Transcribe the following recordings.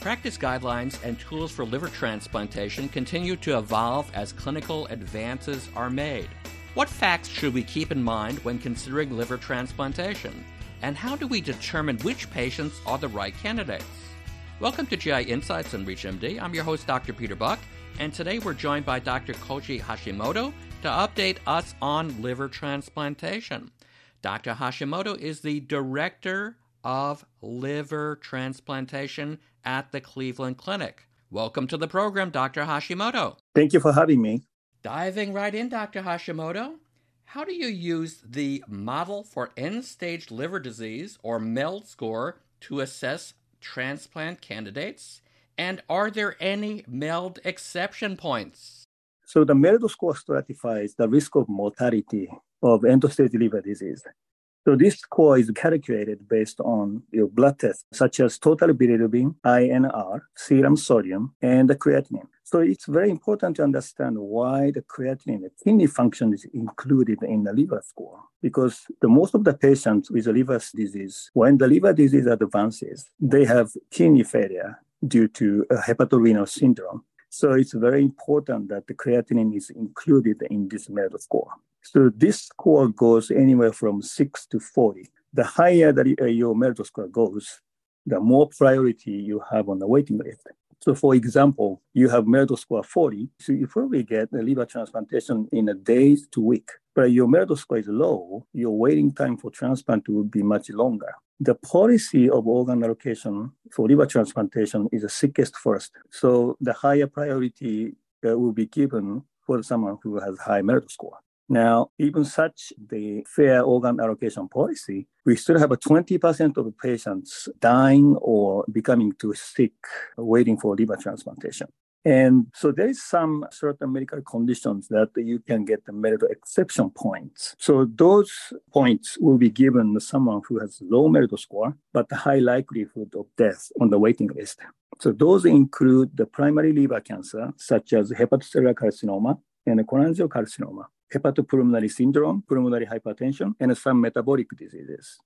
Practice guidelines and tools for liver transplantation continue to evolve as clinical advances are made. What facts should we keep in mind when considering liver transplantation? And how do we determine which patients are the right candidates? Welcome to GI Insights on ReachMD. I'm your host, Dr. Peter Buck, and today we're joined by Dr. Koji Hashimoto to update us on liver transplantation. Dr. Hashimoto is the director of liver transplantation at the Cleveland Clinic. Welcome to the program, Dr. Hashimoto. Thank you for having me. Diving right in, Dr. Hashimoto, how do you use the model for end stage liver disease or MELD score to assess transplant candidates? And are there any MELD exception points? So, the MELD score stratifies the risk of mortality of end stage liver disease. So this score is calculated based on your blood tests, such as total bilirubin, INR, serum sodium, and the creatinine. So it's very important to understand why the creatinine, the kidney function is included in the liver score. Because the most of the patients with liver disease, when the liver disease advances, they have kidney failure due to a hepatorenal syndrome. So it's very important that the creatinine is included in this medical score. So this score goes anywhere from 6 to 40. The higher that uh, your MELD score goes, the more priority you have on the waiting list. So for example, you have MELD score 40, so you probably get a liver transplantation in a day to week. But your MELD score is low, your waiting time for transplant will be much longer. The policy of organ allocation for liver transplantation is the sickest first. So the higher priority uh, will be given for someone who has high MELD score. Now, even such the fair organ allocation policy, we still have a 20% of patients dying or becoming too sick waiting for liver transplantation. And so there is some certain medical conditions that you can get the medical exception points. So those points will be given to someone who has low MELD score, but high likelihood of death on the waiting list. So those include the primary liver cancer, such as hepatocellular carcinoma and cholangiocarcinoma, hepatopulmonary syndrome, pulmonary hypertension, and some metabolic diseases.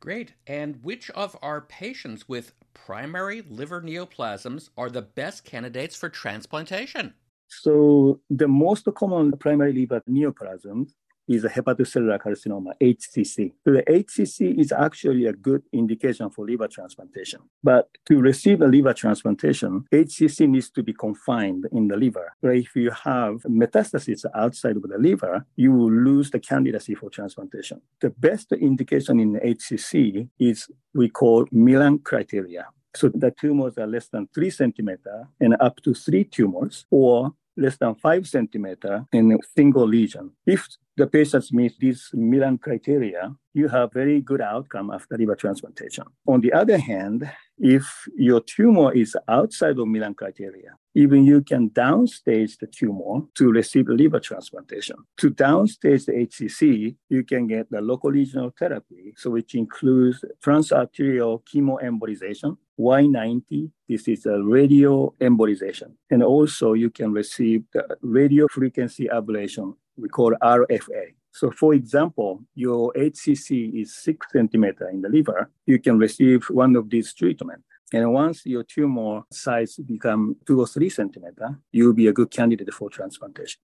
Great. And which of our patients with primary liver neoplasms are the best candidates for transplantation? So, the most common primary liver neoplasms is a hepatocellular carcinoma, HCC. So the HCC is actually a good indication for liver transplantation. But to receive a liver transplantation, HCC needs to be confined in the liver. But if you have metastasis outside of the liver, you will lose the candidacy for transplantation. The best indication in HCC is we call Milan criteria. So the tumors are less than three centimeter and up to three tumors, or less than five centimeter in a single lesion. If the patients meet these Milan criteria, you have very good outcome after liver transplantation. On the other hand, if your tumor is outside of Milan criteria, even you can downstage the tumor to receive liver transplantation. To downstage the HCC, you can get the local regional therapy, so which includes transarterial chemoembolization, Y90. This is a radio embolization. And also you can receive the radio frequency ablation we call RFA. So for example, your HCC is six centimeter in the liver, you can receive one of these treatments. And once your tumor size become two or three centimeter, you'll be a good candidate for transplantation.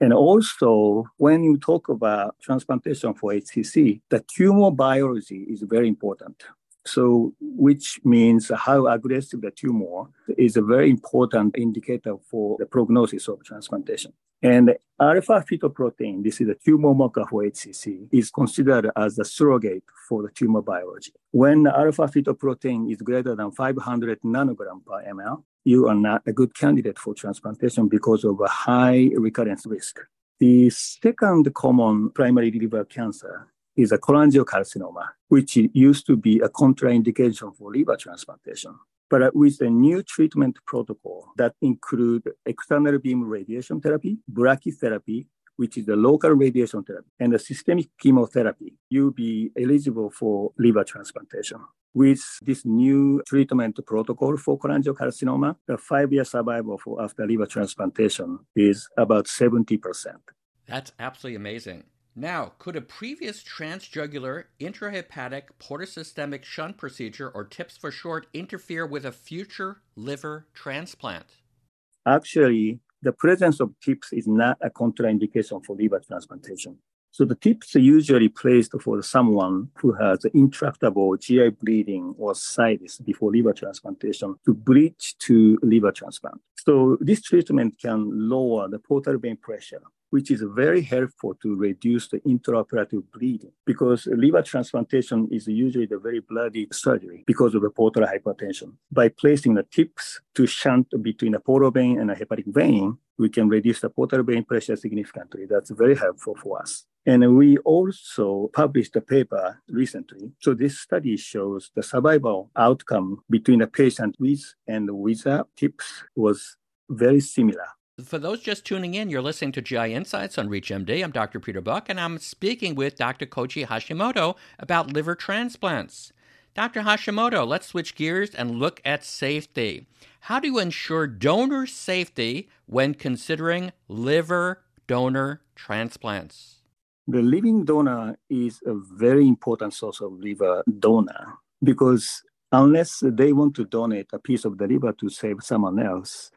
And also, when you talk about transplantation for HCC, the tumor biology is very important. So, which means how aggressive the tumor is a very important indicator for the prognosis of transplantation. And alpha fetoprotein, this is a tumor marker for HCC, is considered as a surrogate for the tumor biology. When alpha fetoprotein is greater than 500 nanogram per ml, you are not a good candidate for transplantation because of a high recurrence risk. The second common primary liver cancer is a cholangiocarcinoma, which used to be a contraindication for liver transplantation. But with a new treatment protocol that include external beam radiation therapy, brachytherapy, which is the local radiation therapy, and the systemic chemotherapy, you'll be eligible for liver transplantation. With this new treatment protocol for cholangiocarcinoma, the five-year survival for after liver transplantation is about 70%. That's absolutely amazing. Now, could a previous transjugular intrahepatic portosystemic shunt procedure, or TIPS for short, interfere with a future liver transplant? Actually, the presence of TIPS is not a contraindication for liver transplantation. So the tips are usually placed for someone who has intractable GI bleeding or ascites before liver transplantation to bridge to liver transplant. So this treatment can lower the portal vein pressure, which is very helpful to reduce the intraoperative bleeding because liver transplantation is usually the very bloody surgery because of the portal hypertension. By placing the tips to shunt between the portal vein and the hepatic vein, we can reduce the portal vein pressure significantly. That's very helpful for us. And we also published a paper recently. So this study shows the survival outcome between a patient with and without TIPS was very similar. For those just tuning in, you're listening to GI Insights on ReachMD. I'm Dr. Peter Buck, and I'm speaking with Dr. Koji Hashimoto about liver transplants. Dr. Hashimoto, let's switch gears and look at safety. How do you ensure donor safety when considering liver donor transplants? The living donor is a very important source of liver donor because unless they want to donate a piece of the liver to save someone else,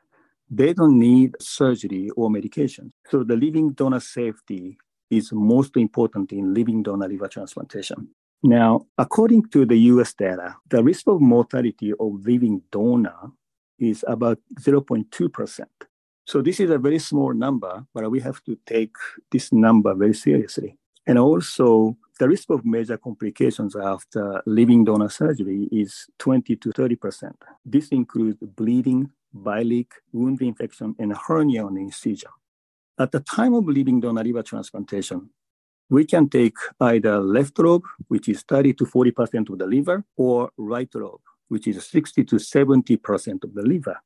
they don't need surgery or medication. So the living donor safety is most important in living donor liver transplantation. Now, according to the US data, the risk of mortality of living donor is about 0.2%. So this is a very small number, but we have to take this number very seriously. And also, the risk of major complications after living donor surgery is 20 to 30%. This includes bleeding, bile leak, wound infection, and hernia on incision. At the time of living donor liver transplantation, we can take either left lobe, which is 30 to 40% of the liver, or right lobe, which is 60 to 70% of the liver.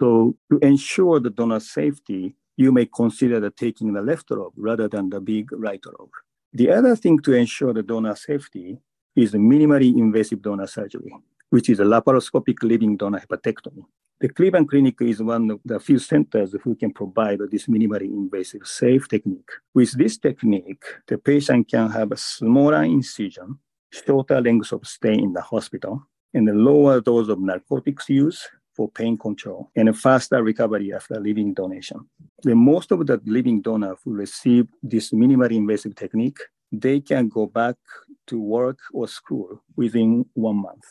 So to ensure the donor safety, you may consider the taking the left lobe rather than the big right lobe. The other thing to ensure the donor safety is minimally invasive donor surgery, which is a laparoscopic living donor hepatectomy. The Cleveland Clinic is one of the few centers who can provide this minimally invasive safe technique. With this technique, the patient can have a smaller incision, shorter length of stay in the hospital, and a lower dose of narcotics use for pain control, and a faster recovery after living donation. The most of the living donors who receive this minimally invasive technique, they can go back to work or school within one month.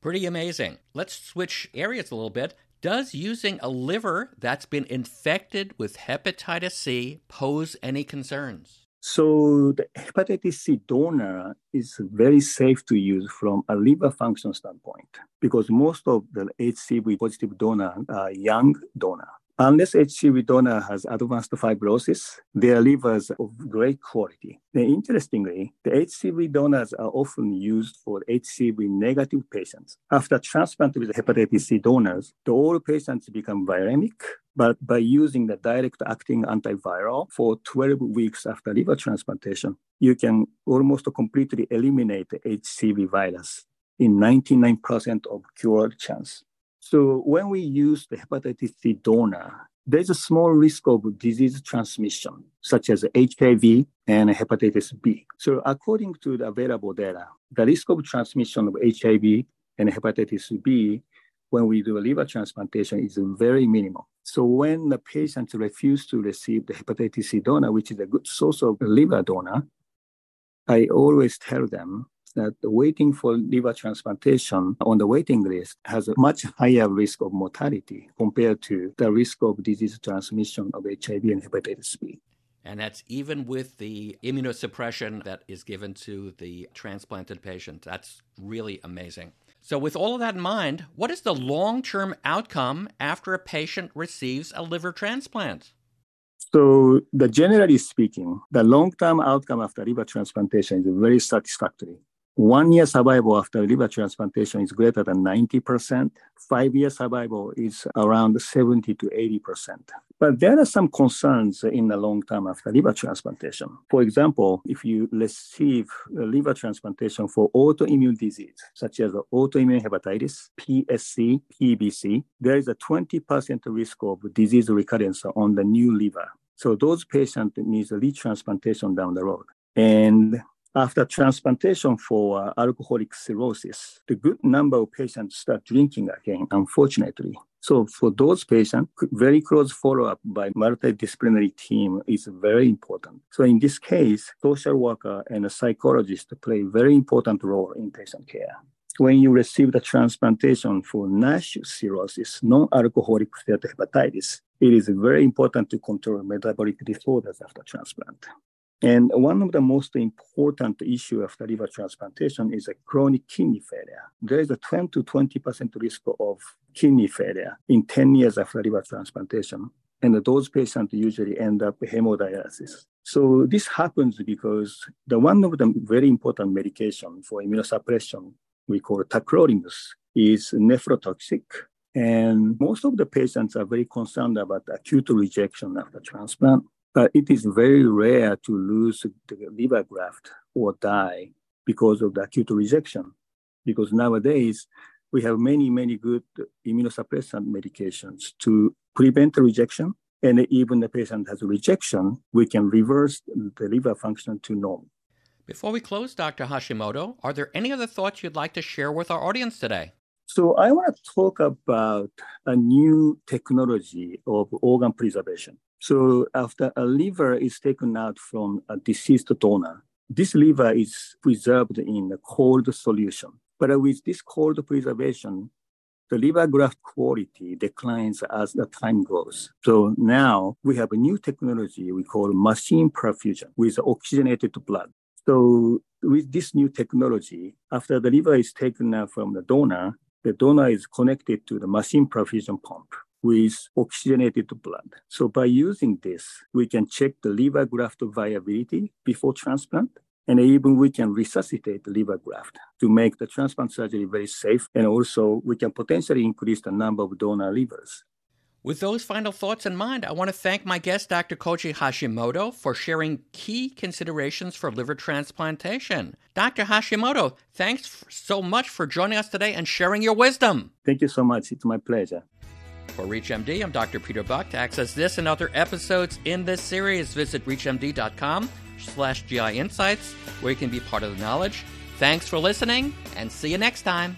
Pretty amazing. Let's switch areas a little bit. Does using a liver that's been infected with hepatitis C pose any concerns? So the hepatitis C donor is very safe to use from a liver function standpoint because most of the HCV positive donor are young donor. Unless HCV donor has advanced fibrosis, their livers are of great quality. And interestingly, the HCV donors are often used for HCV negative patients. After transplant with hepatitis C donors, the all patients become viremic, but by using the direct acting antiviral for 12 weeks after liver transplantation, you can almost completely eliminate HCV virus in 99% of cure chance. So when we use the hepatitis C donor, there's a small risk of disease transmission, such as HIV and hepatitis B. So according to the available data, the risk of transmission of HIV and hepatitis B when we do a liver transplantation is very minimal. So when the patients refuse to receive the hepatitis C donor, which is a good source of liver donor, I always tell them that waiting for liver transplantation on the waiting list has a much higher risk of mortality compared to the risk of disease transmission of HIV and hepatitis B. And that's even with the immunosuppression that is given to the transplanted patient. That's really amazing. So, with all of that in mind, what is the long term outcome after a patient receives a liver transplant? So, the generally speaking, the long term outcome after liver transplantation is very satisfactory. One year survival after liver transplantation is greater than 90%. Five year survival is around 70 to 80%. But there are some concerns in the long term after liver transplantation. For example, if you receive liver transplantation for autoimmune disease, such as autoimmune hepatitis, PSC, PBC, there is a 20% risk of disease recurrence on the new liver. So those patients need retransplantation down the road. And after transplantation for uh, alcoholic cirrhosis, the good number of patients start drinking again, unfortunately. So for those patients, very close follow-up by multidisciplinary team is very important. So in this case, social worker and a psychologist play very important role in patient care. When you receive the transplantation for NASH cirrhosis, non-alcoholic steatohepatitis, it is very important to control metabolic disorders after transplant. And one of the most important issue after liver transplantation is a chronic kidney failure. There is a 20 to 20% risk of kidney failure in 10 years after liver transplantation. And those patients usually end up hemodialysis. So this happens because the one of the very important medication for immunosuppression we call tacrolimus is nephrotoxic. And most of the patients are very concerned about acute rejection after transplant. But it is very rare to lose the liver graft or die because of the acute rejection. Because nowadays, we have many, many good immunosuppressant medications to prevent the rejection. And even the patient has a rejection, we can reverse the liver function to normal. Before we close, Dr. Hashimoto, are there any other thoughts you'd like to share with our audience today? So I want to talk about a new technology of organ preservation. So after a liver is taken out from a deceased donor, this liver is preserved in a cold solution. But with this cold preservation, the liver graft quality declines as the time goes. So now we have a new technology we call machine perfusion with oxygenated blood. So with this new technology, after the liver is taken out from the donor, the donor is connected to the machine perfusion pump with oxygenated blood. So by using this, we can check the liver graft viability before transplant. And even we can resuscitate the liver graft to make the transplant surgery very safe. And also we can potentially increase the number of donor livers. With those final thoughts in mind, I want to thank my guest, Dr. Koji Hashimoto, for sharing key considerations for liver transplantation. Dr. Hashimoto, thanks so much for joining us today and sharing your wisdom. Thank you so much. It's my pleasure. For ReachMD, I'm Dr. Peter Buck. To access this and other episodes in this series, visit reachmd.com slash GI Insights, where you can be part of the knowledge. Thanks for listening, and see you next time.